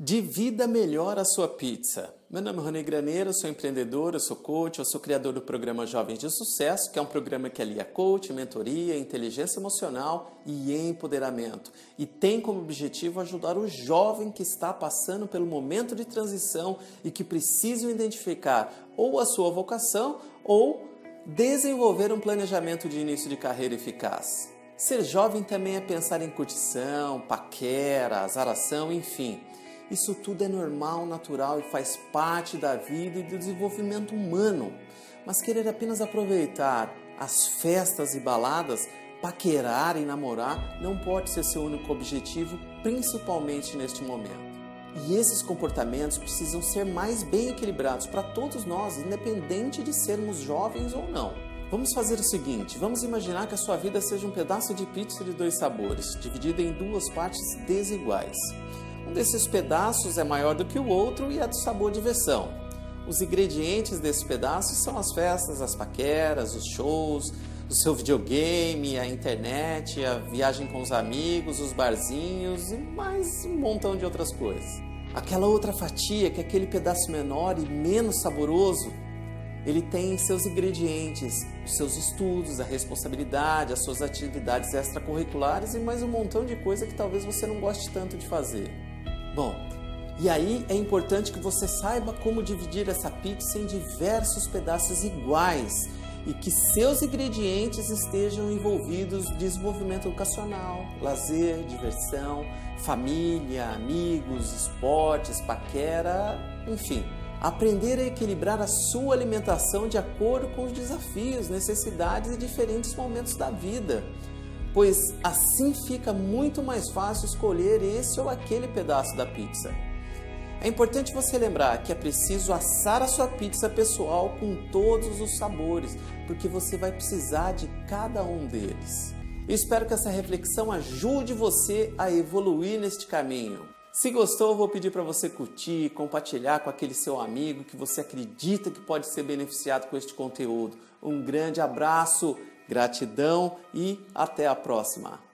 Divida melhor a sua pizza. Meu nome é Rony Graneiro, sou empreendedor, eu sou coach, eu sou criador do programa Jovens de Sucesso, que é um programa que alia coach, mentoria, inteligência emocional e empoderamento. E tem como objetivo ajudar o jovem que está passando pelo momento de transição e que precisa identificar ou a sua vocação ou desenvolver um planejamento de início de carreira eficaz. Ser jovem também é pensar em curtição, paquera, azaração, enfim. Isso tudo é normal, natural e faz parte da vida e do desenvolvimento humano. Mas querer apenas aproveitar as festas e baladas, paquerar e namorar não pode ser seu único objetivo, principalmente neste momento. E esses comportamentos precisam ser mais bem equilibrados para todos nós, independente de sermos jovens ou não. Vamos fazer o seguinte: vamos imaginar que a sua vida seja um pedaço de pizza de dois sabores, dividida em duas partes desiguais. Um desses pedaços é maior do que o outro e é do sabor diversão. Os ingredientes desses pedaços são as festas, as paqueras, os shows, o seu videogame, a internet, a viagem com os amigos, os barzinhos e mais um montão de outras coisas. Aquela outra fatia, que é aquele pedaço menor e menos saboroso, ele tem seus ingredientes, os seus estudos, a responsabilidade, as suas atividades extracurriculares e mais um montão de coisa que talvez você não goste tanto de fazer. Bom, e aí é importante que você saiba como dividir essa pizza em diversos pedaços iguais e que seus ingredientes estejam envolvidos desenvolvimento educacional, lazer, diversão, família, amigos, esportes, paquera, enfim. Aprender a equilibrar a sua alimentação de acordo com os desafios, necessidades e diferentes momentos da vida pois assim fica muito mais fácil escolher esse ou aquele pedaço da pizza. É importante você lembrar que é preciso assar a sua pizza pessoal com todos os sabores, porque você vai precisar de cada um deles. Eu espero que essa reflexão ajude você a evoluir neste caminho. Se gostou, vou pedir para você curtir, compartilhar com aquele seu amigo que você acredita que pode ser beneficiado com este conteúdo. Um grande abraço Gratidão e até a próxima!